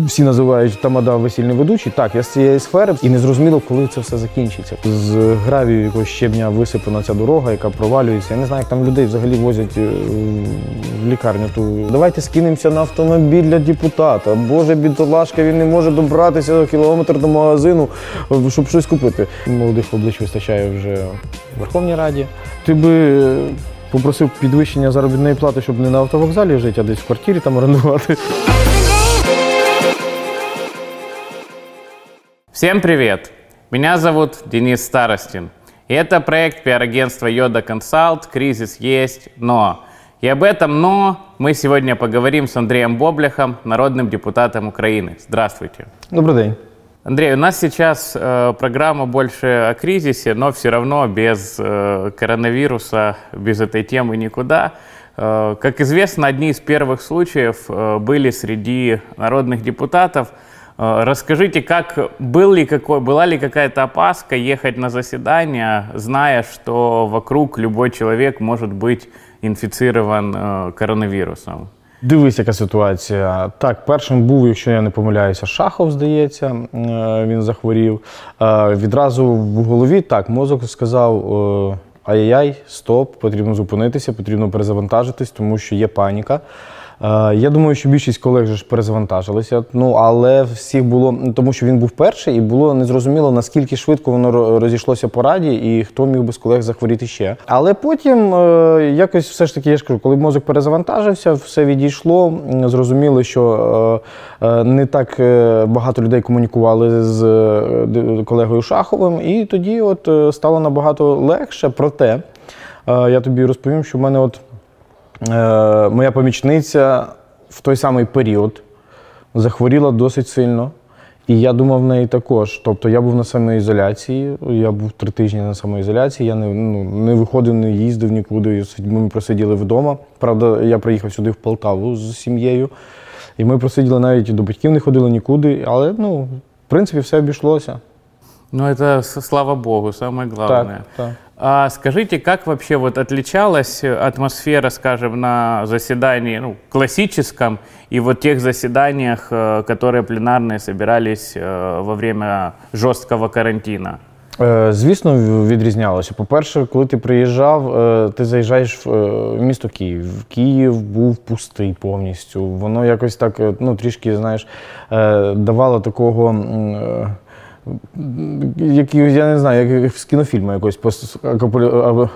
Всі називають тамада весільний ведучий. Так, я з цієї сфери і не зрозуміло, коли це все закінчиться. З гравію якогось щебня висипана ця дорога, яка провалюється. Я не знаю, як там людей взагалі возять е, в лікарню. Ту давайте скинемося на автомобіль для депутата. Боже, бідолашка, він не може добратися кілометр до магазину, е, щоб щось купити. Молодих облич вистачає вже в Верховній Раді. Ти би е, попросив підвищення заробітної плати, щоб не на автовокзалі жити, а десь в квартирі там орендувати. Всем привет! Меня зовут Денис Старостин. И это проект пиар-агентства Йода Консалт «Кризис есть, но». И об этом «но» мы сегодня поговорим с Андреем Бобляхом, народным депутатом Украины. Здравствуйте. Добрий день. Андрей, у нас сейчас э, программа больше о кризисе, но все равно без э, коронавируса, без этой темы никуда. Э, как известно, одни из первых случаев э, были среди народных депутатов – расскажите, как был ли какой, была ли какая-то опаска ехать на заседание, зная, что вокруг любой человек может быть инфицирован э, коронавірусом? Дивись, яка ситуація. Так, першим був, якщо я не помиляюся, Шахов, здається, е, він захворів. Е, Відразу в голові так, мозок сказав: е, ай-яй, стоп, потрібно зупинитися, потрібно перезавантажитись, тому що є паніка. Е, Я думаю, що більшість колег вже ж перезавантажилися. Ну але всіх було тому, що він був перший, і було незрозуміло наскільки швидко воно розійшлося по раді, і хто міг би з колег захворіти ще. Але потім е, якось все ж таки я ж кажу, коли мозок перезавантажився, все відійшло. м, Зрозуміли, що е, не так багато людей комунікували з колегою Шаховим, і тоді от стало набагато легше. Проте я тобі розповім, що в мене от. Е, моя помічниця в той самий період захворіла досить сильно. І я думав в неї також. Тобто я був на самоізоляції, я був три тижні на самоізоляції, я не, ну, не виходив, не їздив нікуди. Ми просиділи вдома. Правда, я приїхав сюди в Полтаву з сім'єю. І ми просиділи навіть до батьків не ходили нікуди, але ну, в принципі все обійшлося. Ну, это, с- слава богу, самое главное. Так, так. А скажите, как вообще вот отличалась атмосфера, скажем, на заседании ну, классическом и вот тех заседаниях, э, которые пленарные собирались э, во время жесткого карантина? Е, Звісно, в- відрізнялося. По-перше, коли ти приїжджав, е, ти заїжджаєш в е, в місто Київ. Київ був пустий повністю. Воно якось так, е, ну, трішки, знаєш, е, давало такого. які, я не знаю, як з кінофільму якогось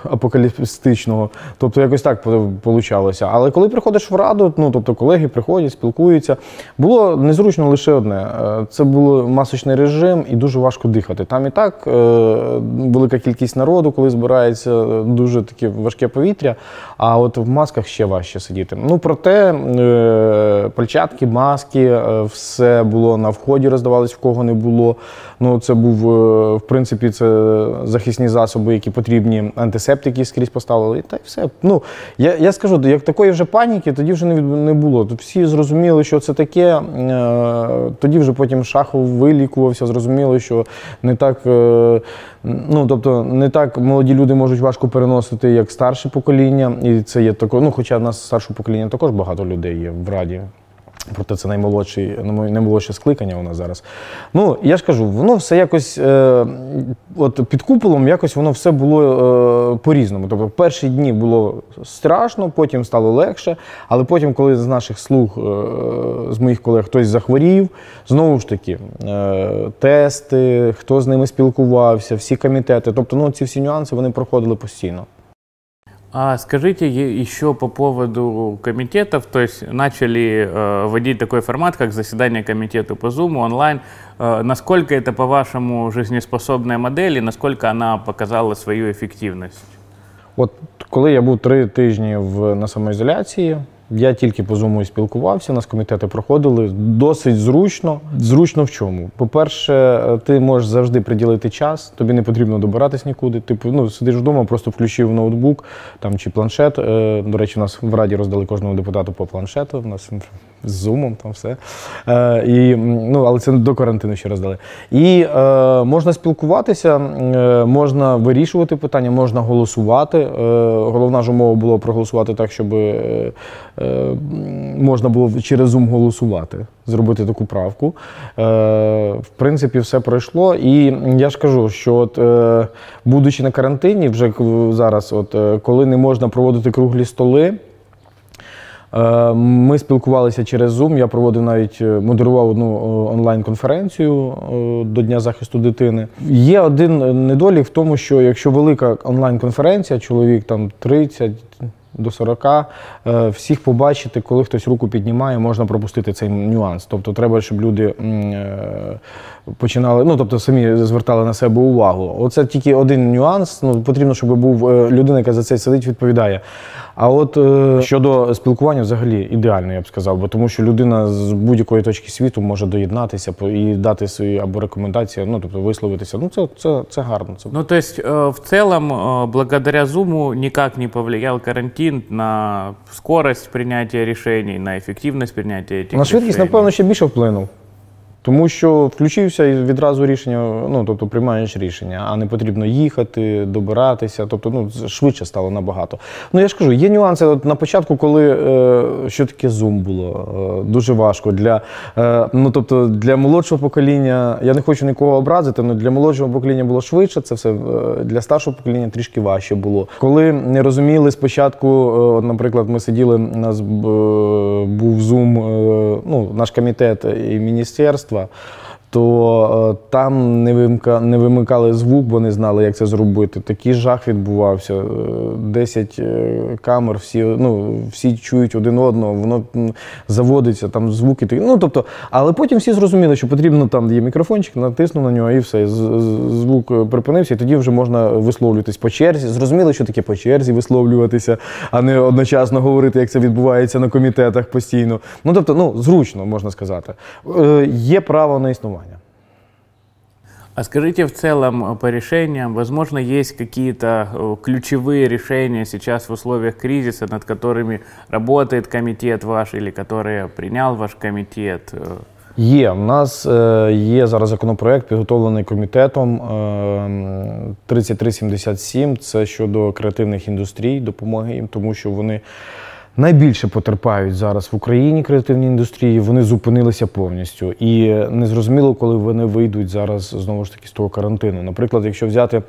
апокаліптичного. Тобто якось так получалося. Але коли приходиш в раду, ну тобто колеги приходять, спілкуються, було незручно лише одне. Е, Це був масочний режим і дуже важко дихати. Там і так е, велика кількість народу, коли збирається дуже таке важке повітря. А от в масках ще важче сидіти. Ну проте е, перчатки, маски, все було на вході, роздавались в кого не було. Ну, це був, е, в принципі, це захисні засоби, які потрібні, антисептики скрізь поставили, та й все. Ну, я, я скажу, як такої вже паніки, тоді вже не, не було. Тут всі зрозуміли, що це таке. Е, Тоді вже потім Шахов вилікувався, зрозуміли, що не так, е, ну, тобто, не так молоді люди можуть важко переносити, як старше покоління. І це є тако, ну, хоча в нас старшого покоління також багато людей є в Раді. Проте це наймолодший, наймолодше скликання у нас зараз. Ну, я ж кажу, воно все якось, е, от під куполом, якось воно все було е, по-різному. Тобто, перші дні було страшно, потім стало легше, але потім, коли з наших слуг, е, з моїх колег хтось захворів, знову ж таки, е, тести, хто з ними спілкувався, всі комітети. Тобто, ну, ці всі нюанси вони проходили постійно. А скажите е- еще по поводу комитетов, то есть начали э, вводить такой формат, как заседание комитета по Zoom онлайн. Э, насколько это, по-вашему, жизнеспособная модель и насколько она показала свою эффективность? От коли я був три тижні в, на самоізоляції, я тільки по зуму і спілкувався, нас комітети проходили досить зручно. Зручно в чому? По-перше, ти можеш завжди приділити час, тобі не потрібно добиратись нікуди. Ти ну сидиш вдома, просто включив ноутбук там чи планшет. Е, До речі, у нас в раді роздали кожному депутату по планшету. У нас з зумом, там все. Е, і, ну, але це до карантину ще раз дали. І е, можна спілкуватися, е, можна вирішувати питання, можна голосувати. Е, головна ж умова було проголосувати так, щоб е, е, можна було через Zoom голосувати, зробити таку правку. Е, в принципі, все пройшло. І я ж кажу, що от, е, будучи на карантині, вже зараз, от, е, коли не можна проводити круглі столи. Е, Ми спілкувалися через Zoom. Я проводив навіть е, модерував одну е, онлайн-конференцію до Дня захисту дитини. Є один недолік в тому, що якщо велика онлайн-конференція, чоловік там 30 до 40, е, всіх побачити, коли хтось руку піднімає, можна пропустити цей нюанс. Тобто треба, щоб люди починали, ну тобто самі звертали на себе увагу. Оце тільки один нюанс. Ну потрібно, щоб був людина, яка за це сидить, відповідає. А от е, щодо спілкування, взагалі ідеально, я б сказав, бо тому що людина з будь-якої точки світу може доєднатися по- і дати свої або рекомендації, ну тобто висловитися. Ну це, це, це гарно. Це Ну, то есть, э, в целом, э, благодаря Zoom никак не повлиял карантин на скорость принятия решений, на эффективность принятия этих на швидкість, решений. напевно, ще більше вплинув. Тому що включився і відразу рішення, ну тобто приймаєш рішення, а не потрібно їхати, добиратися. Тобто, ну швидше стало набагато. Ну я ж кажу, є нюанси. От на початку, коли е, що таке Zoom було, е, дуже важко для е, ну тобто для молодшого покоління. Я не хочу нікого образити, але для молодшого покоління було швидше. Це все е, для старшого покоління трішки важче було. Коли не розуміли спочатку, е, от, наприклад, ми сиділи, у нас е, був е, ну наш комітет і 吧。То е, там не, вимка, не вимикали звук, бо не знали, як це зробити. Такий жах відбувався. Е, 10 е, камер, всі, ну, всі чують один одного, воно заводиться, там звуки. Ну, тобто, але потім всі зрозуміли, що потрібно там є мікрофончик, натиснув на нього і все. Звук припинився, і тоді вже можна висловлюватись по черзі. Зрозуміли, що таке по черзі висловлюватися, а не одночасно говорити, як це відбувається на комітетах постійно. Ну тобто, ну зручно можна сказати. Є право на існування. А скажите в целом э, по решениям, возможно, есть какие-то э, ключевые решения сейчас в условиях кризиса, над которыми работает комитет ваш или которые принял ваш комитет? Э, Є. У нас е, є зараз законопроект, підготовлений комітетом е, 3377. Це щодо креативних індустрій, допомоги їм, тому що вони найбільше потерпають зараз в Україні креативні індустрії. Вони зупинилися повністю. І незрозуміло, коли вони вийдуть зараз знову ж таки з того карантину. Наприклад, якщо взяти.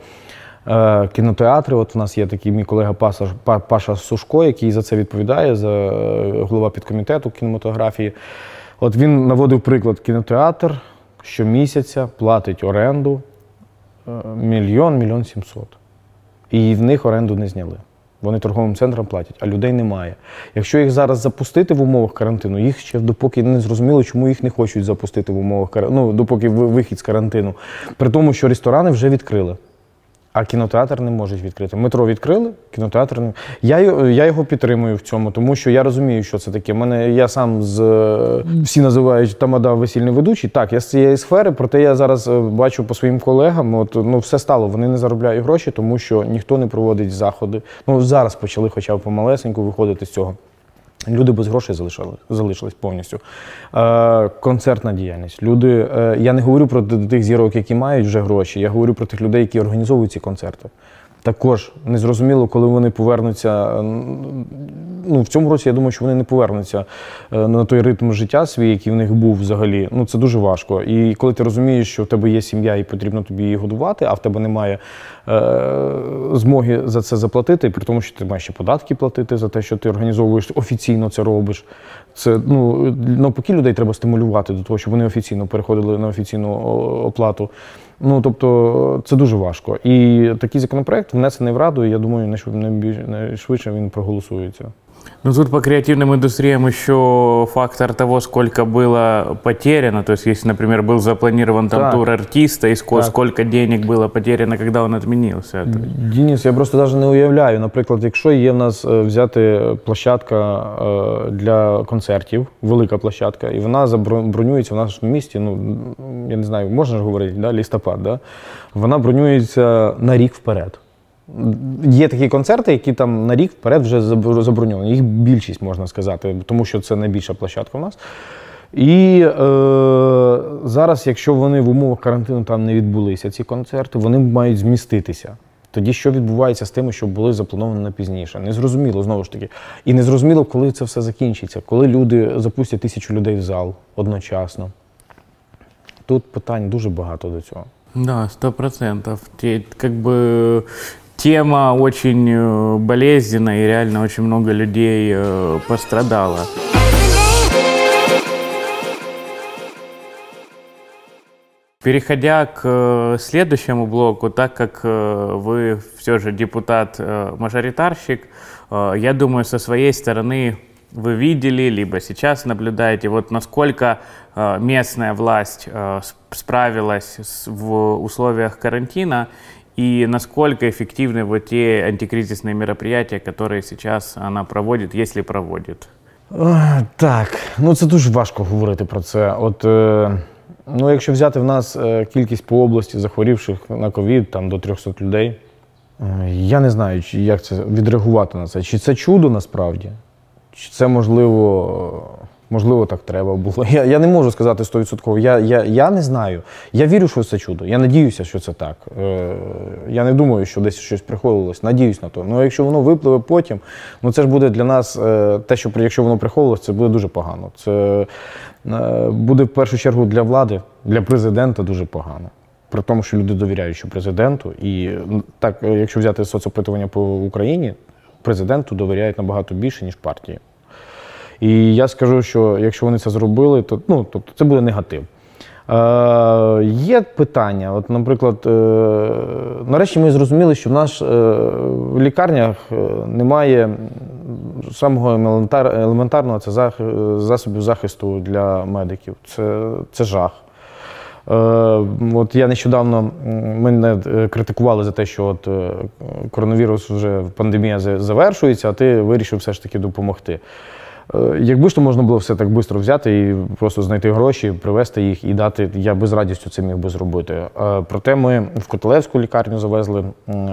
Е, Кінотеатри, от у нас є такий мій колега Паша, Паша Сушко, який за це відповідає, за е, голова підкомітету кінематографії. От він наводив приклад кінотеатр щомісяця платить оренду е, мільйон, мільйон сімсот. І в них оренду не зняли. Вони торговим центрам платять, а людей немає. Якщо їх зараз запустити в умовах карантину, їх ще допоки не зрозуміло, чому їх не хочуть запустити в умовах карантину, ну, допоки ви- вихід з карантину. При тому, що ресторани вже відкрили. А кінотеатр не можуть відкрити. Метро відкрили, кінотеатр не. Я, я його підтримую в цьому, тому що я розумію, що це таке. Мене я сам з е, всі називають тамада весільний ведучий. Так, я з цієї сфери, проте я зараз е, бачу по своїм колегам, от ну все стало. Вони не заробляють гроші, тому що ніхто не проводить заходи. Ну зараз почали, хоча б помалесеньку виходити з цього. Люди без грошей залишили, залишились повністю. Е, концертна діяльність. Люди, е, я не говорю про тих зірок, які мають вже гроші, я говорю про тих людей, які організовують ці концерти. Також незрозуміло, коли вони повернуться. е, Ну, в цьому році я думаю, що вони не повернуться е, на той ритм життя свій, який в них був взагалі. Ну це дуже важко. І коли ти розумієш, що в тебе є сім'я і потрібно тобі її годувати, а в тебе немає е, змоги за це заплатити, при тому, що ти маєш ще податки платити за те, що ти організовуєш офіційно це робиш. Це ну навпаки людей треба стимулювати до того, щоб вони офіційно переходили на офіційну оплату. Ну тобто це дуже важко. І такий законопроект внесений в раду. і Я думаю, найшвидше він проголосується. Ну, тут по креативным индустриям еще фактор того, сколько было потеряно. То есть, если, например, был запланирован там Так. тур артиста, и ско- Так. сколько денег было потеряно, когда он отменился. Это- Дініс, я просто навіть не уявляю. Наприклад, якщо є в нас е, взяти площадка е, для концертів, велика площадка, і вона забро- бронюється в нашому місті. Ну я не знаю, можна ж говорити, да? листопад, да? вона бронюється на рік вперед. Є такі концерти, які там на рік вперед вже заб- заброньовані. Їх більшість можна сказати, тому що це найбільша площадка в нас. І е, зараз, якщо вони в умовах карантину там не відбулися, ці концерти, вони мають зміститися. Тоді що відбувається з тими, що були заплановані на пізніше? Незрозуміло знову ж таки. І незрозуміло, коли це все закінчиться, коли люди запустять тисячу людей в зал одночасно. Тут питань дуже багато до цього. Да, сто процентов. Как бы тема очень э, болезненная, и реально очень много людей э, пострадало. Переходя к э, следующему блоку, так как вы все же депутат-мажоритарщик, я думаю, со своей стороны вы видели, либо сейчас наблюдаете, вот насколько местная власть справилась в условиях карантина и насколько эффективны вот те антикризисные мероприятия, которые сейчас она проводит, если проводит. Е, Так, ну це дуже важко говорити про це. От, е, ну, якщо взяти в нас е, кількість по області захворівших на ковід там до 300 людей, е, я не знаю, чи, як це відреагувати на це. Чи це чудо насправді? Чи це можливо, е, можливо так треба було? Я, я не можу сказати 100%. Я, я, я не знаю. Я вірю, що це чудо. Я надіюся, що це так. Е, я не думаю, що десь щось приховувалось. Надіюсь на то. Ну якщо воно випливе потім, ну це ж буде для нас е, те, що якщо воно приховувалось, це буде дуже погано. Це е, буде в першу чергу для влади, для президента дуже погано. При тому, що люди довіряють що президенту, і так, е, якщо взяти соцопитування по Україні, президенту довіряють набагато більше, ніж партії. І я скажу, що якщо вони це зробили, то ну, тобто це буде негатив. Е, є питання. От, наприклад, е, нарешті ми зрозуміли, що в нас е, в лікарнях е, немає самого елементар, елементарного це зах, засобів захисту для медиків. Це, це жах. Е, от я нещодавно мене е, критикували за те, що от е, коронавірус вже пандемія завершується, а ти вирішив все ж таки допомогти. Е, Якби ж то можна було все так швидко взяти і просто знайти гроші, привезти їх і дати, я би з радістю це міг би зробити. Е, Проте ми в Котелевську лікарню завезли,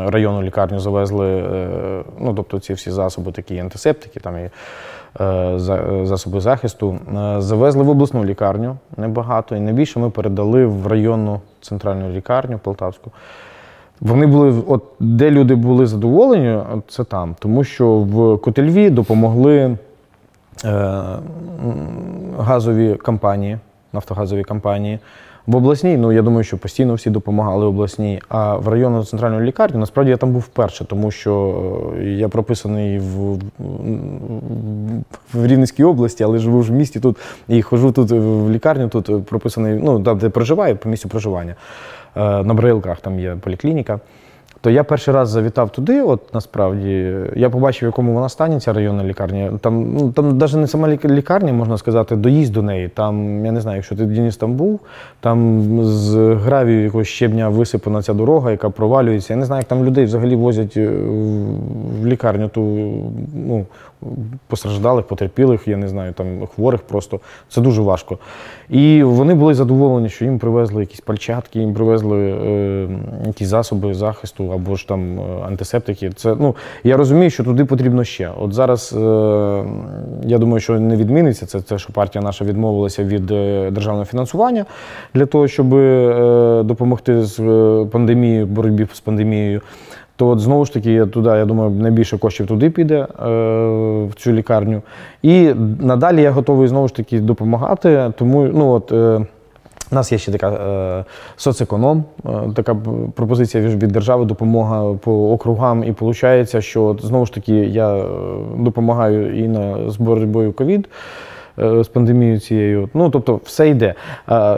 районну лікарню завезли, е, ну тобто ці всі засоби, такі антисептики, там і за- засоби захисту. Завезли в обласну лікарню небагато, і найбільше ми передали в районну центральну лікарню Полтавську. Вони були, от де люди були задоволені, це там, тому що в Котельві допомогли газові компанії, нафтогазові компанії. В обласній, ну я думаю, що постійно всі допомагали обласній. А в районну центральну лікарню насправді я там був вперше, тому що е, я прописаний в, в Рівненській області, але живу ж в місті тут і ходжу тут в лікарню, тут прописаний, ну там, де проживаю, по місцю проживання. Е, На Брилках там є поліклініка. То я перший раз завітав туди, от насправді, я побачив, в якому вона стані, ця районна лікарня. Там, ну, там навіть не сама лікарня, можна сказати, доїзд до неї. Там, я не знаю, якщо ти Дініс там був, там з гравію якогось щебня висипана ця дорога, яка провалюється. Я не знаю, як там людей взагалі возять е, в лікарню ту, ну, постраждалих, потерпілих, я не знаю, там хворих просто. Це дуже важко. І вони були задоволені, що їм привезли якісь пальчатки, їм привезли е, якісь засоби захисту або ж там е, антисептики. Це, ну, я розумію, що туди потрібно ще. От зараз е, я думаю, що не відміниться це, те, що партія наша відмовилася від е, державного фінансування для того, щоб е, допомогти з е, пандемією, боротьбі з пандемією. То от знову ж таки, туди, я думаю, найбільше коштів туди піде е, в цю лікарню. І надалі я готовий знову ж таки допомагати. Тому ну от. Е, у нас є ще така е, соцеконом, е, така пропозиція від держави, допомога по округам. І виходить, що знову ж таки я е, допомагаю і на з боротьбою ковід. Е, З пандемією цією, ну тобто, все йде.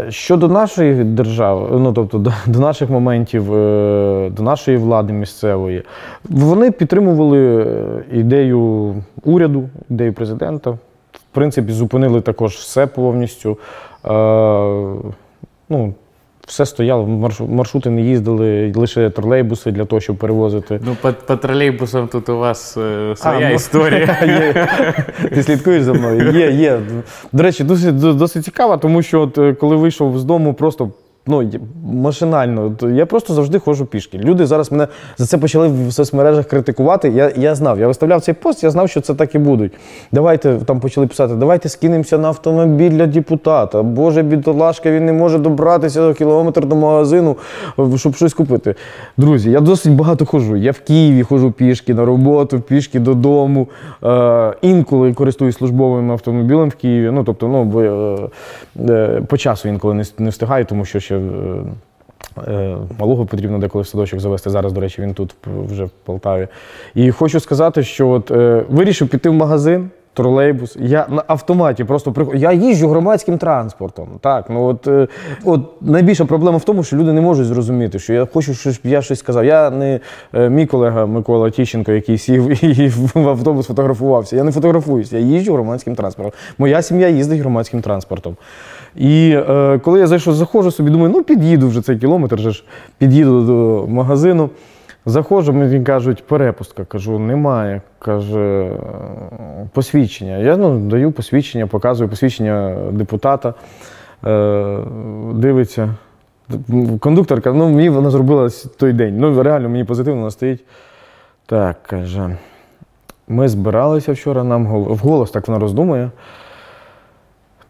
Щодо нашої держави, ну тобто до, наших моментів, е, до нашої влади місцевої, вони підтримували е, ідею уряду, ідею президента. В принципі, зупинили також все повністю. Ну, все стояло, марш- маршрути не їздили, лише тролейбуси для того, щоб перевозити. Ну, по, по тролейбусам тут у вас е, своя А, історія. Є. Ти слідкуєш за мною? Є, є. До речі, досить, досить цікаво, тому що от, е, коли вийшов з дому, просто ну, машинально. Я просто завжди ходжу пішки. Люди зараз мене за це почали в соцмережах критикувати. Я, я знав, я виставляв цей пост, я знав, що це так і будуть. Давайте там почали писати, давайте скинемося на автомобіль для депутата. Боже, бідолашка, він не може добратися кілометр до магазину, щоб щось купити. Друзі, я досить багато ходжу. Я в Києві ходжу пішки на роботу, пішки додому. Е, інколи користуюсь службовим автомобілем в Києві. Ну, тобто, ну, бо, е, е, по часу інколи не встигаю, тому що ще. Е, Е, Малого потрібно деколи в садочок завести. Зараз, до речі, він тут вже в Полтаві. І хочу сказати, що от, е, вирішив піти в магазин. Тролейбус, я на автоматі просто приходжу. Я їжджу громадським транспортом. Так, ну от, е, от найбільша проблема в тому, що люди не можуть зрозуміти, що я хочу, щоб я щось сказав. Я не е, мій колега Микола Тіщенко, який сів і в автобус фотографувався. Я не фотографуюся, я їжджу громадським транспортом. Моя сім'я їздить громадським транспортом. І е, коли я зайшов, заходжу собі, думаю, ну під'їду вже цей кілометр, же ж під'їду до магазину. Заходжу, мені кажуть, перепустка. Кажу, немає. Каже, «Е, посвідчення. Я ну, даю посвідчення, показую посвідчення депутата. Е, дивиться. Кондукторка, ну мені вона зробила той день. Ну, реально, мені позитивно вона стоїть. Так, каже. Ми збиралися вчора, нам гол- вголос так вона роздумує.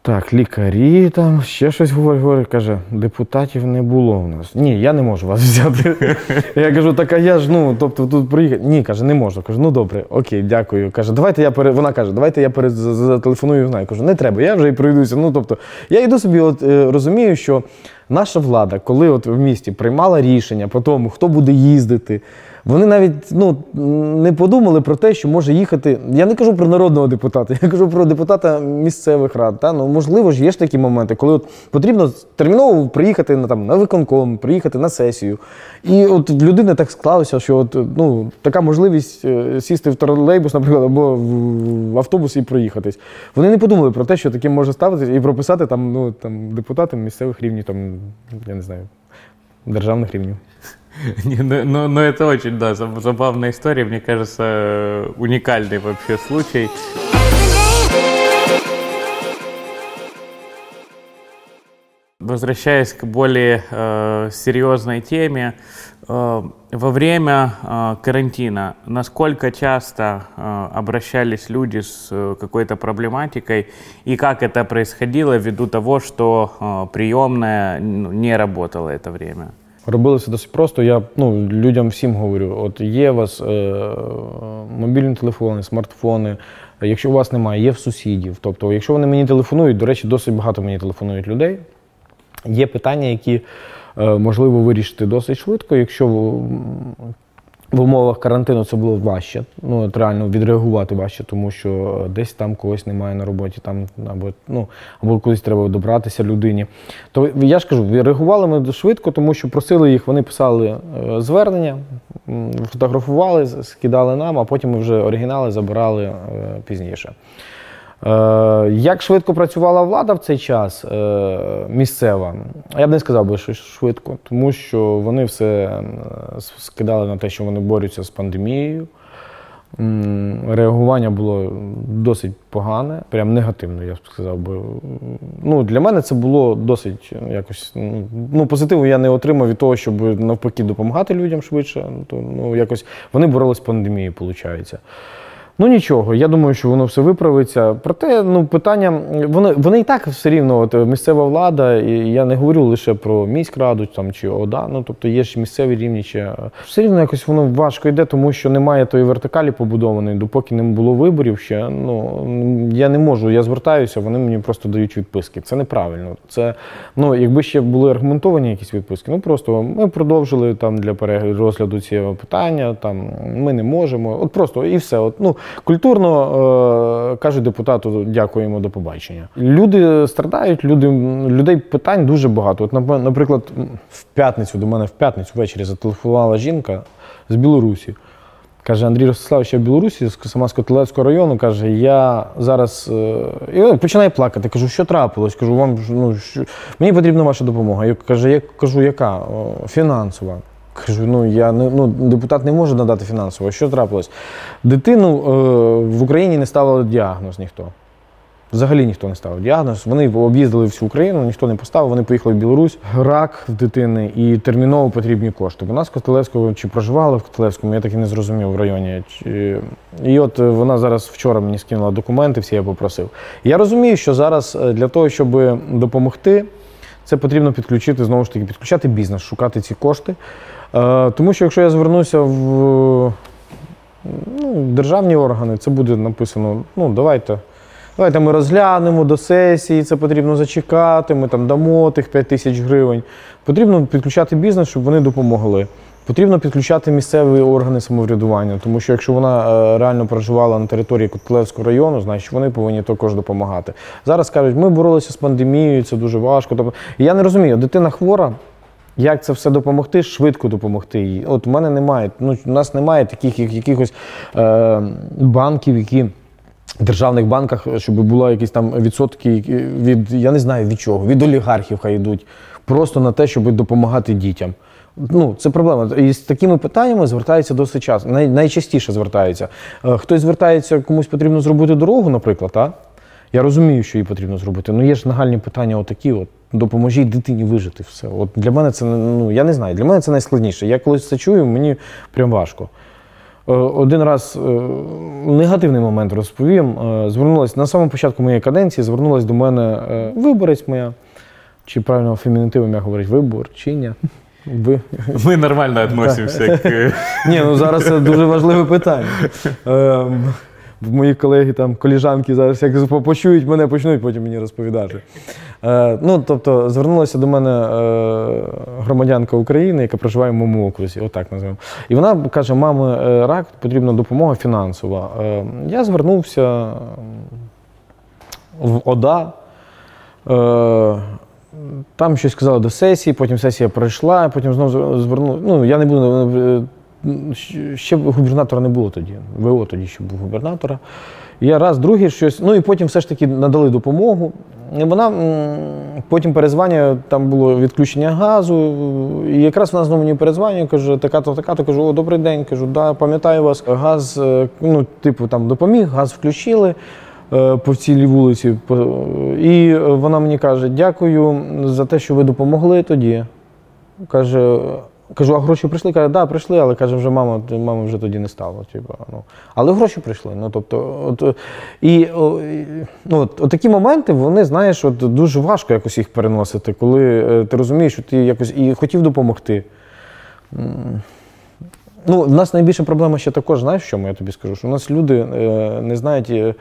Так, лікарі там, ще щось говорить, говорить, каже, депутатів не було в нас. Ні, я не можу вас взяти. Я кажу, так а я ж, ну, тобто тут приїхати. Ні, каже, не можу. Кажу, ну добре, окей, дякую. Каже, давайте я пере... Вона каже, давайте я перед... за- зателефоную, знаю. Кажу, не треба, я вже і пройдуся. Ну, тобто, я йду собі, от е, розумію, що наша влада, коли от в місті приймала рішення по тому, хто буде їздити, вони навіть ну, не подумали про те, що може їхати. Я не кажу про народного депутата, я кажу про депутата місцевих рад. Та? Ну, можливо ж, є ж такі моменти, коли от потрібно терміново приїхати на, там, на виконком, приїхати на сесію. І от в людини так склалося, що от, ну, така можливість е, сісти в тролейбус, наприклад, або в- автобус і проїхатись. Вони не подумали про те, що таке може ставитися і прописати там, ну, там, депутатам місцевих рівнів, там, я не знаю, державних рівнів. Ну, ну, ну, это очень, да, заб- забавная история, мне кажется, э, уникальный вообще случай. Возвращаясь к более э, серьезной теме, э, во время э, карантина насколько часто э, обращались люди с э, какой-то проблематикой и как это происходило ввиду того, что э, приемная не работала это время? Робили все досить просто. Я ну, людям всім говорю: от є у вас е, мобільні телефони, смартфони. Якщо у вас немає, є в сусідів. Тобто, якщо вони мені телефонують, до речі, досить багато мені телефонують людей. Є питання, які е, можливо вирішити досить швидко. Якщо в умовах карантину це було важче, ну от реально відреагувати важче, тому що е, десь там когось немає на роботі, там або ну або кудись треба добратися людині. То я ж кажу, реагували ми швидко, тому що просили їх, вони писали е, звернення, фотографували, скидали нам, а потім ми вже оригінали забирали е, пізніше. Е, Як швидко працювала влада в цей час е, місцева, я б не сказав би, що швидко, тому що вони все е, скидали на те, що вони борються з пандемією. Реагування було досить погане, прям негативне, я б сказав би. Ну, для мене це було досить якось. Ну, позитиву я не отримав від того, щоб навпаки допомагати людям швидше. То, ну, якось вони боролись з пандемією, виходить. Ну нічого, я думаю, що воно все виправиться. Проте, ну питання, вони, вони і так все рівно, от місцева влада, і я не говорю лише про міськраду там чи ОДА, ну тобто є ж місцеві рівні ще. Все рівно якось воно важко йде, тому що немає тої вертикалі побудованої, допоки не було виборів ще. Ну я не можу, я звертаюся, вони мені просто дають відписки. Це неправильно. Це ну, якби ще були аргументовані якісь відписки, ну просто ми продовжили там для перегляду цього питання, там ми не можемо. От просто і все. От, ну, культурно е, кажуть депутату, дякуємо, до побачення. Люди страдають, люди, людей питань дуже багато. От, наприклад, в п'ятницю до мене в п'ятницю ввечері зателефонувала жінка з Білорусі. Каже Андрій Ростиславович, я в Білорусі з Самарсько-Телецького району. Каже, я зараз е, і починає плакати. Кажу, що трапилось? Кажу, вам ну що мені потрібна ваша допомога. Я каже, я кажу, яка фінансова. Кажу, ну я не ну депутат не може надати фінансово. Що трапилось? Дитину е, в Україні не ставили діагноз ніхто. Взагалі ніхто не ставив діагноз. Вони об'їздили всю Україну, ніхто не поставив. Вони поїхали в Білорусь. Рак в дитини і терміново потрібні кошти. Вона з Котелевського чи проживала в Котелевському, я так і не зрозумів в районі. І от е, вона зараз вчора мені скинула документи, всі я попросив. Я розумію, що зараз е, для того, щоб допомогти, це потрібно підключити знову ж таки, підключати бізнес, шукати ці кошти. Е, Тому що якщо я звернуся в ну, державні органи, це буде написано: ну, давайте. Давайте ми розглянемо до сесії, це потрібно зачекати, ми там дамо тих 5 тисяч гривень. Потрібно підключати бізнес, щоб вони допомогли. Потрібно підключати місцеві органи самоврядування, тому що якщо вона е, реально проживала на території Котлевського району, значить вони повинні також допомагати. Зараз кажуть, ми боролися з пандемією, це дуже важко. Тобто, я не розумію, дитина хвора. Як це все допомогти, швидко допомогти їй. От у мене немає, ну у нас немає таких якихось е, банків, які в державних банках, щоб було якісь там відсотки від, я не знаю від чого, від олігархів хай йдуть, просто на те, щоб допомагати дітям. Ну, це проблема. І з такими питаннями звертаються досить часто. Най, найчастіше звертаються. Е, Хтось звертається, комусь потрібно зробити дорогу, наприклад, а? Я розумію, що їй потрібно зробити. Ну є ж нагальні питання, отакі: от допоможіть дитині вижити. Все. От для мене це ну я не знаю. Для мене це найскладніше. Я колись це чую, мені прям важко. Е, Один раз е, негативний момент розповім. Звернулась на самому початку моєї каденції, звернулась до мене виборець моя, чи правильно фемінітивом я говорить, виборчиня. Ви. Мы нормально относимся к... Ні, ну зараз це дуже важливе питання. Е, Мої колеги, там, коліжанки зараз як почують мене, почнуть потім мені розповідати. Е, ну, тобто, звернулася до мене е, громадянка України, яка проживає в моєму окрузі, отак називаємо. І вона каже: мами, е, рак, потрібна допомога фінансова. Е, я звернувся в ОДА. Там щось сказали до сесії, потім сесія пройшла, потім знову звернули. Ну, я не буду. е, Ще губернатора не було тоді. ВО тоді ще був губернатора. Я раз, другий щось. Ну і потім все ж таки надали допомогу. Вона потім перезвання, там було відключення газу. І якраз вона знову мені перезванює, каже, така-то, така-то. Кажу, о, добрий день. Кажу, да, пам'ятаю вас. Газ, е, ну, типу, там допоміг, газ включили по цілій вулиці. І е, вона мені каже: дякую за те, що ви допомогли тоді. Каже, кажу, а гроші прийшли? Каже, да, прийшли, але каже, вже мама, мами вже тоді не стало. Типу, ну. Але гроші прийшли. Ну, тобто, от, е, і, о, і, ну, от, от такі моменти, вони, знаєш, от, дуже важко якось їх переносити, коли е, ти розумієш, що ти якось і хотів допомогти. Ну, в нас найбільша проблема ще також, знаєш, в я тобі скажу? Що у нас люди е, не знають, е,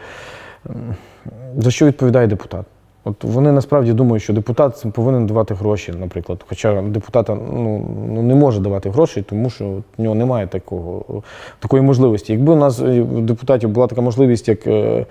за що відповідає депутат. От вони насправді думають, що депутат повинен давати гроші, наприклад. Хоча депутата ну, ну, не може давати гроші, тому що в нього немає такого, такої можливості. Якби у нас у депутатів була така можливість, як е,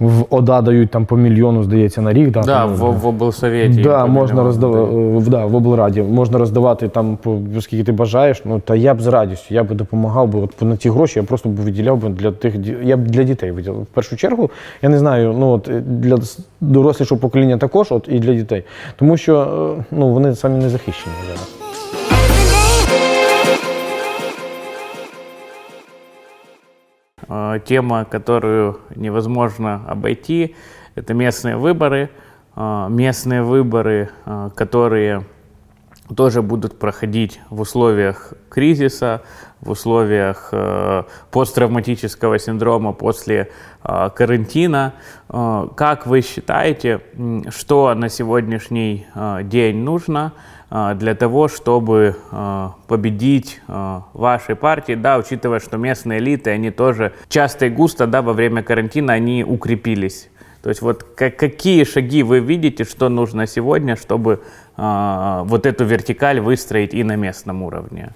в ОДА дають там по мільйону, здається, на рік. Да, Да, в, в облсовете. Да, можна миллиону да, в облраді, можна роздавати там по скільки ти бажаєш. Ну та я б з радістю, я б допомагав би. От на ті гроші я просто б виділяв би для тих я б для дітей виділяв. В першу чергу, я не знаю, ну от е, для дорослішого покоління також, от і для дітей. Тому що е, ну вони самі не захищені зараз. Тема, которую невозможно обойти, это местные выборы. Э, Местные выборы, э, которые тоже будут проходить в условиях кризиса, в условиях э, посттравматического синдрома после э, карантина. Э, как вы считаете, что на сегодняшний э, день нужно для того, чтобы э, победить э, вашей партии, да, учитывая, что местные элиты, они тоже часто и густо, да, во время карантина они укрепились. То есть вот ка- какие шаги вы видите, что нужно сегодня, чтобы вот эту вертикаль выстроить и на местном уровне?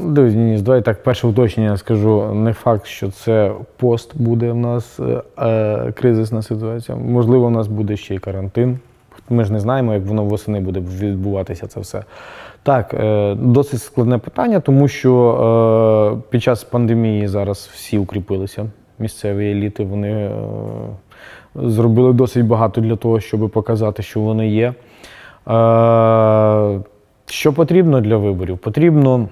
Дивись, Денис, давай так перше уточнення скажу. Не факт, що це пост буде в нас е, кризисна ситуація. Можливо, у нас буде ще й карантин. Ми ж не знаємо, як воно восени буде відбуватися це все. Так, е, досить складне питання, тому що е, під час пандемії зараз всі укріпилися. Місцеві еліти вони е, зробили досить багато для того, щоб показати, що вони є. Що потрібно для виборів? Потрібно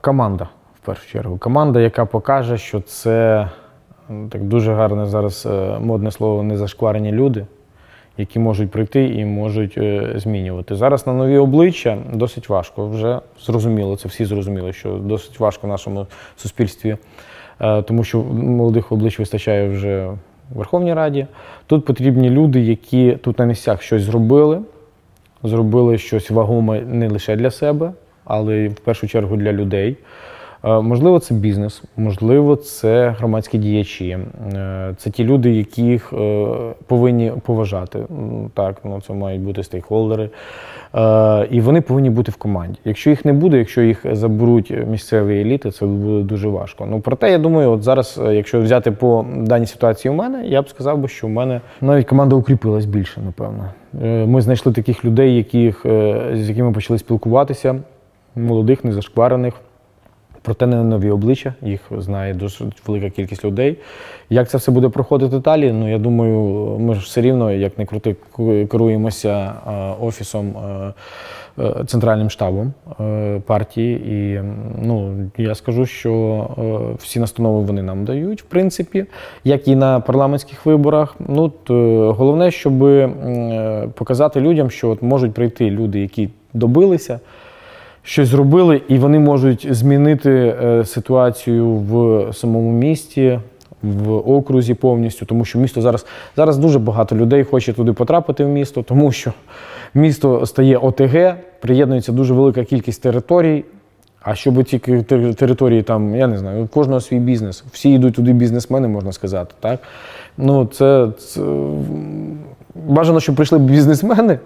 команда, в першу чергу. Команда, яка покаже, що це так дуже гарне зараз е, модне слово незашкварені люди, які можуть прийти і можуть е, змінювати. Зараз на нові обличчя досить важко. Вже зрозуміло, це всі зрозуміли, що досить важко в нашому суспільстві, е, тому що молодих облич вистачає вже в Верховній Раді. Тут потрібні люди, які тут на місцях щось зробили, зробили щось вагоме не лише для себе, але й в першу чергу для людей. Е, Можливо, це бізнес, можливо, це громадські діячі. Е, Це ті люди, яких е, повинні поважати. Так, ну це мають бути стейкхолдери. І вони повинні бути в команді. Якщо їх не буде, якщо їх заберуть місцеві еліти, це буде дуже важко. Ну проте я думаю, от зараз, якщо взяти по даній ситуації у мене, я б сказав би, що у мене навіть команда укріпилась більше, напевно. Ми знайшли таких людей, яких, з якими почали спілкуватися, молодих, незашкварених. Проте не нові обличчя, їх знає досить велика кількість людей. Як це все буде проходити далі? Ну я думаю, ми ж все рівно, як не крути, керуємося е, офісом, е, е, центральним штабом партії. І ну я скажу, що всі настанови вони нам дають, в принципі, як і на парламентських виборах. Ну т- головне, щоб показати людям, що от можуть прийти люди, які добилися щось зробили, і вони можуть змінити е, ситуацію в самому місті, в окрузі повністю, тому що місто зараз зараз дуже багато людей хоче туди потрапити в місто, тому що місто стає ОТГ, приєднується дуже велика кількість територій. А щоб ці території там, я не знаю, кожного свій бізнес. Всі йдуть туди бізнесмени, можна сказати. Так? Ну, це, це бажано, щоб прийшли бізнесмени,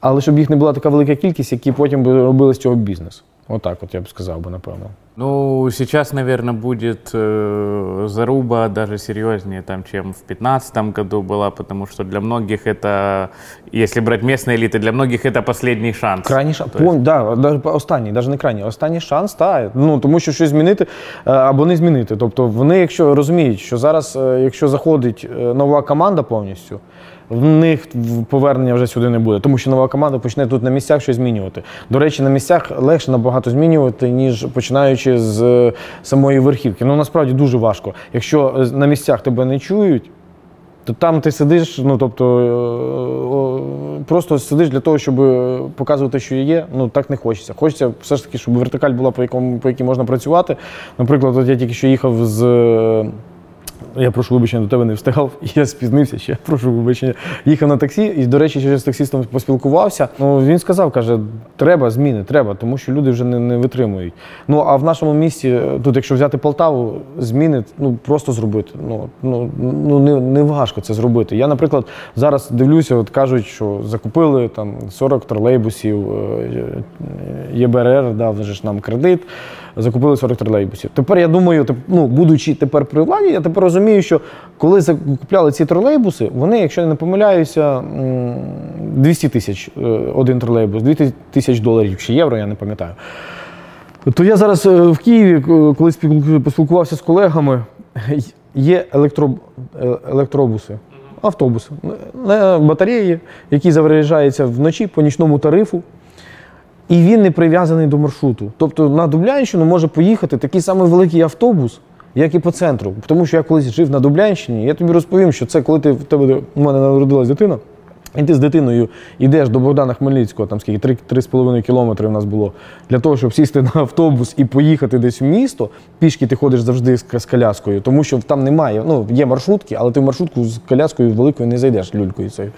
але щоб їх не була така велика кількість, які потім би робили з цього бізнес. Отак, от я б сказав би, напевно. Ну, сейчас, наверное, будет э, заруба даже серьезнее, там, чем в 2015 году была, потому что для многих это, если брать местные элиты, для многих это последний шанс. Крайній шанс. То есть- Пом... Да, даже останній, навіть не крайній. Останній шанс, так. Ну, тому що щось змінити е, або не змінити. Тобто вони, якщо розуміють, що зараз, е, якщо заходить е, нова команда повністю, в них повернення вже сюди не буде, тому що нова команда почне тут на місцях щось змінювати. До речі, на місцях легше набагато змінювати, ніж починаючи з е, самої верхівки. Ну насправді дуже важко. Якщо е, на місцях тебе не чують, то там ти сидиш, ну тобто е, просто сидиш для того, щоб показувати, що є. Ну так не хочеться. Хочеться все ж таки, щоб вертикаль була, по якому по якій можна працювати. Наприклад, от я тільки що їхав з. Е, Я прошу вибачення, до тебе не встигав, я спізнився ще. Прошу вибачення. Їхав на таксі, і, до речі, ще з таксістом поспілкувався. Ну, він сказав, каже, треба зміни, треба, тому що люди вже не, не витримують. Ну а в нашому місті, е, тут, якщо взяти Полтаву, зміни ну просто зробити. Ну, ну, ну не, не важко це зробити. Я, наприклад, зараз дивлюся, от кажуть, що закупили там 40 тролейбусів, е, ЄБРР дав же ж нам кредит. Закупили 40 тролейбусів. Тепер я думаю, ну, будучи тепер при владі, я тепер розумію, що коли закупляли ці тролейбуси, вони, якщо я не помиляюся, 200 тисяч е, один тролейбус, 200 тисяч доларів чи євро, я не пам'ятаю. То я зараз е, в Києві, е, коли поспілкувався з колегами, є електро, електробуси, автобуси батареї, які заряджаються вночі по нічному тарифу. І він не прив'язаний до маршруту. Тобто на Дублянщину може поїхати такий самий великий автобус, як і по центру. Тому що я колись жив на Дублянщині, я тобі розповім, що це коли ти в тебе у мене народилась дитина. І ти з дитиною йдеш до Богдана Хмельницького, там скільки 3, 3,5 кілометри в нас було, для того, щоб сісти на автобус і поїхати десь в місто. Пішки ти ходиш завжди з, коляскою, тому що там немає. Ну, є маршрутки, але ти в маршрутку з коляскою великою не зайдеш люлькою цією.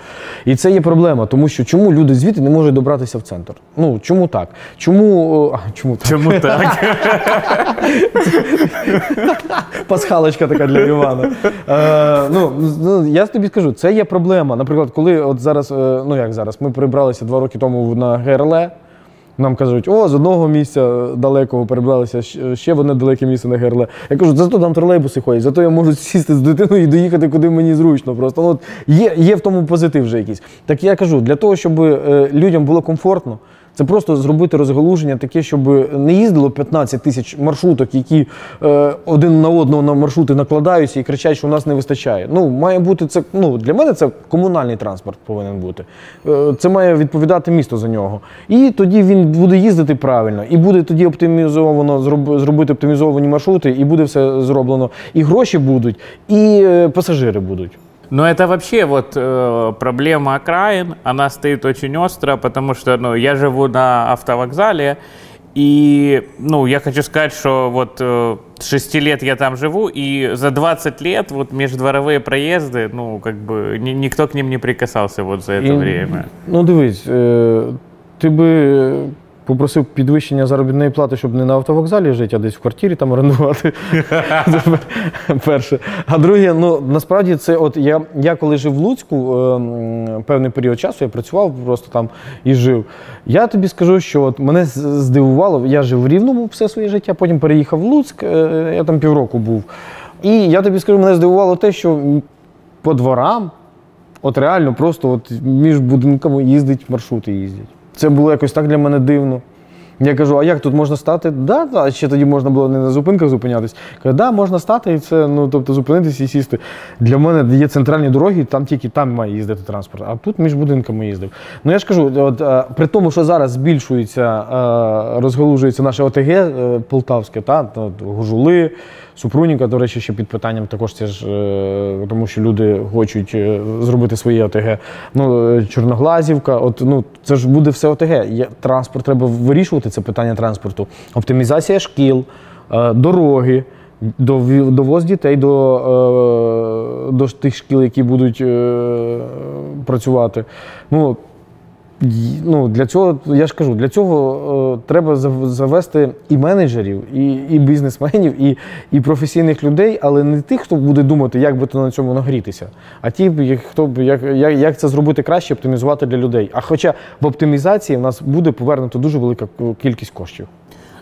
І це є проблема, тому що чому люди звідти не можуть добратися в центр? Ну чому так? Чому, а, чому так? Чему так? Пасхалочка така для Івана. Е, ну, ну, я тобі скажу, це є проблема. Наприклад, коли от зараз, е, ну як зараз, ми прибралися два роки тому на ГРЛ, нам кажуть, о, з одного місця далекого перебралися ще в одне далеке місце на ГРЛ. Я кажу, зато там тролейбуси ходять, зато я можу сісти з дитиною і доїхати, куди мені зручно. Просто ну, от є, є в тому позитив вже якийсь. Так я кажу, для того, щоб е, людям було комфортно, Це просто зробити розгалуження таке, щоб не їздило 15 тисяч маршруток, які е, один на одного на маршрути накладаються і кричать, що у нас не вистачає. Ну, має бути це. Ну, для мене це комунальний транспорт повинен бути. Е, це має відповідати місто за нього. І тоді він буде їздити правильно, і буде тоді оптимізовано зроб- зробити оптимізовані маршрути, і буде все зроблено. І гроші будуть, і е, пасажири будуть. Но это вообще вот э, проблема окраин, она стоит очень остро, потому что ну, я живу на автовокзале, и ну, я хочу сказать, что вот э, с 6 лет я там живу, и за 20 лет вот междворовые проезды, ну, как бы ни- никто к ним не прикасался вот за это І, время. Ну, дивись, е, ти би попросив підвищення заробітної плати, щоб не на автовокзалі жити, а десь в квартирі там орендувати. Це Перше. А друге, ну насправді це от я, я коли жив в Луцьку, е, певний період часу, я працював просто там і жив. Я тобі скажу, що от мене здивувало, я жив в Рівному все своє життя, потім переїхав в Луцьк, е, я там півроку був. І я тобі скажу, мене здивувало те, що по дворам От реально просто от між будинками їздить, маршрути їздять. Це було якось так для мене дивно. Я кажу, а як тут можна стати? Да, да, ще тоді можна було не на зупинках зупинятись. Кажу, да, можна стати і це, ну тобто зупинитися і сісти. Для мене є центральні дороги, там тільки там має їздити транспорт, а тут між будинками їздив. Ну я ж кажу, от, е, при тому, що зараз збільшується, е, розгалужується наше ОТГ е, Полтавське, та, та, Гужули, Супруніка, до речі, ще під питанням також це ж, тому що люди хочуть е, зробити своє ОТГ. Ну, е, Чорноглазівка, от, ну, це ж буде все ОТГ. Транспорт треба вирішувати, це питання транспорту. Оптимізація шкіл, е, дороги, дов- довоз дітей до, до тих шкіл, які будуть працювати. Ну, Ну, для цього, я ж кажу, для цього е, треба зав- завести і менеджерів, і, і бізнесменів, і, і професійних людей, але не тих, хто буде думати, як би то на цьому нагрітися, а ті, б, як- хто б як, як, як це зробити краще, оптимізувати для людей. А хоча в оптимізації в нас буде повернуто дуже велика к- кількість коштів.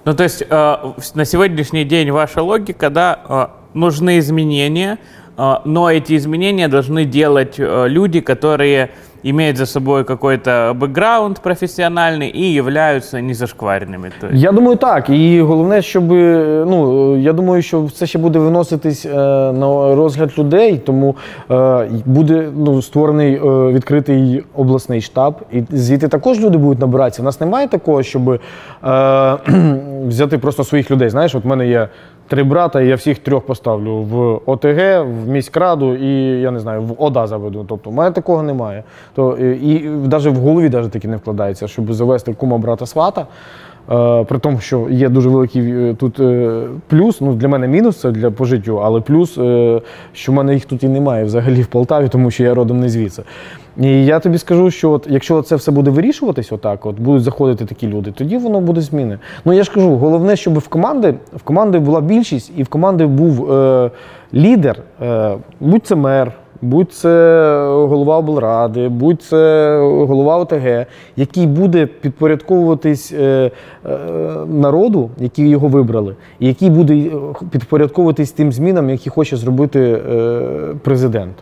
Ну, то есть э, в- на сегодняшний день ваша логика, да, э, нужны изменения, э, но эти изменения должны делать э, люди, которые имеют за собой какой-то бэкграунд профессиональный и являются незашкваренными. То есть. Я думаю, так. І головне, щоб ну я думаю, що це ще буде виноситись е, на розгляд людей, тому е, буде ну, створений е, відкритий обласний штаб, і звідти також люди будуть набиратися. У нас немає такого, щоб е, взяти просто своїх людей. Знаєш, от в мене є. Три брата, і я всіх трьох поставлю в ОТГ, в міськраду і я не знаю, в ОДА заведу. Тобто, в мене такого немає. То і, навіть в голові навіть таки не вкладається, щоб завести кума брата свата. Е, при тому, що є дуже великий е, тут е, плюс, ну для мене мінус це для по життю, але плюс, що в мене їх тут і немає взагалі в Полтаві, тому що я родом не звідси. І я тобі скажу, що от, якщо це все буде вирішуватись, отак, от будуть заходити такі люди, тоді воно буде зміни. Ну я ж кажу, головне, щоб в команди в команди була більшість, і в команди був е, лідер, е, будь це мер Будь це голова облради, будь це голова ОТГ, який буде підпорядковуватись е, е, народу, який його вибрали, і який буде е, підпорядковуватись тим змінам, які хоче зробити е, президент.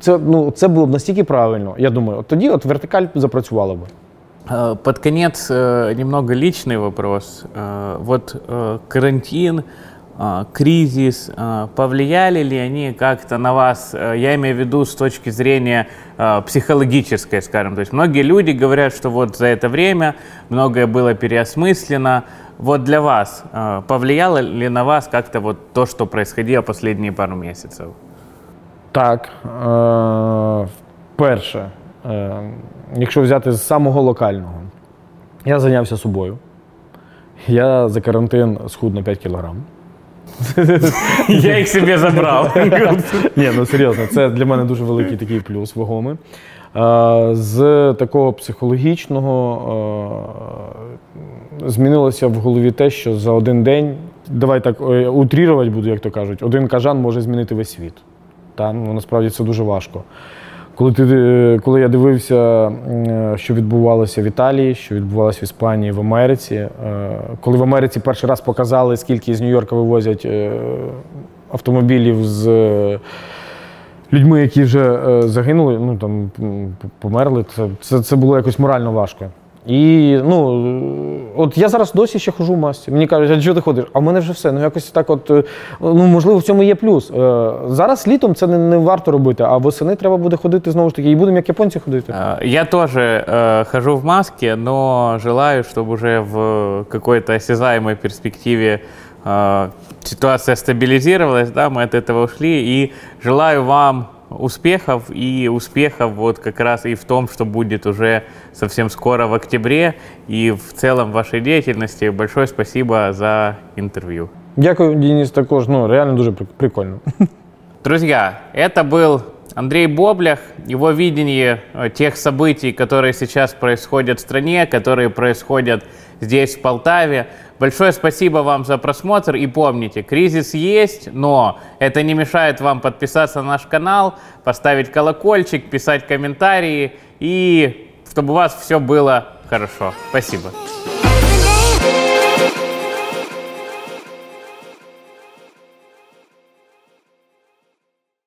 Це, ну, це було б настільки правильно, я думаю. От тоді от вертикаль запрацювала би. Э, Под конец э, немного личный вопрос. Э, Вот э, карантин, э, кризис, э, повлияли ли они как-то на вас? Э, Я имею в виду с точки зрения э, психологической, скажем. То есть многие люди говорят, что вот за это время многое было переосмыслено. Вот для вас э, повлияло ли на вас как-то вот то, что происходило последние пару месяцев? Так, е, перше, е, якщо взяти з самого локального, я зайнявся собою. Я за карантин схуд на 5 кілограм. Я их себе забрал. Ні, ну серйозно, це для мене дуже великий такий плюс вагомий. З такого психологічного змінилося в голові те, що за один день, давай так е, утрірувати буду, як то кажуть, один кажан може змінити весь світ. Та? Ну, насправді це дуже важко. Коли, ти, е, коли я дивився, е, що відбувалося в Італії, що відбувалося в Іспанії, в Америці, е, коли в Америці перший раз показали, скільки з Нью-Йорка вивозять автомобілів з людьми, які вже загинули, ну там померли, це, це, це було якось морально важко. І ну, от я зараз досі ще хожу в масці. Мені кажуть, а чого ти ходиш? А в мене вже все. Ну якось так, от е, ну можливо, в цьому є плюс. Е, Зараз літом це не, не варто робити, а восени треба буде ходити знову ж таки, і будемо як японці ходити. Э, Я тоже э, хожу в маске, но желаю, чтобы уже в какой-то осязаемой перспективе э, ситуация стабилизировалась, да, мы от этого ушли, и желаю вам успехов и успехов вот как раз и в том, что будет уже совсем скоро в октябре, и в целом вашей деятельности. Большое спасибо за интервью. Дякую, Денис, також. Ну реально дуже прик- прикольно. Друзья, это был Андрей Боблях, его видение э, тех событий, которые сейчас происходят в стране, которые происходят здесь, в Полтаве. Большое спасибо вам за просмотр и помните, кризис есть, но это не мешает вам подписаться на наш канал, поставить колокольчик, писать комментарии и чтобы у вас все было хорошо. Спасибо.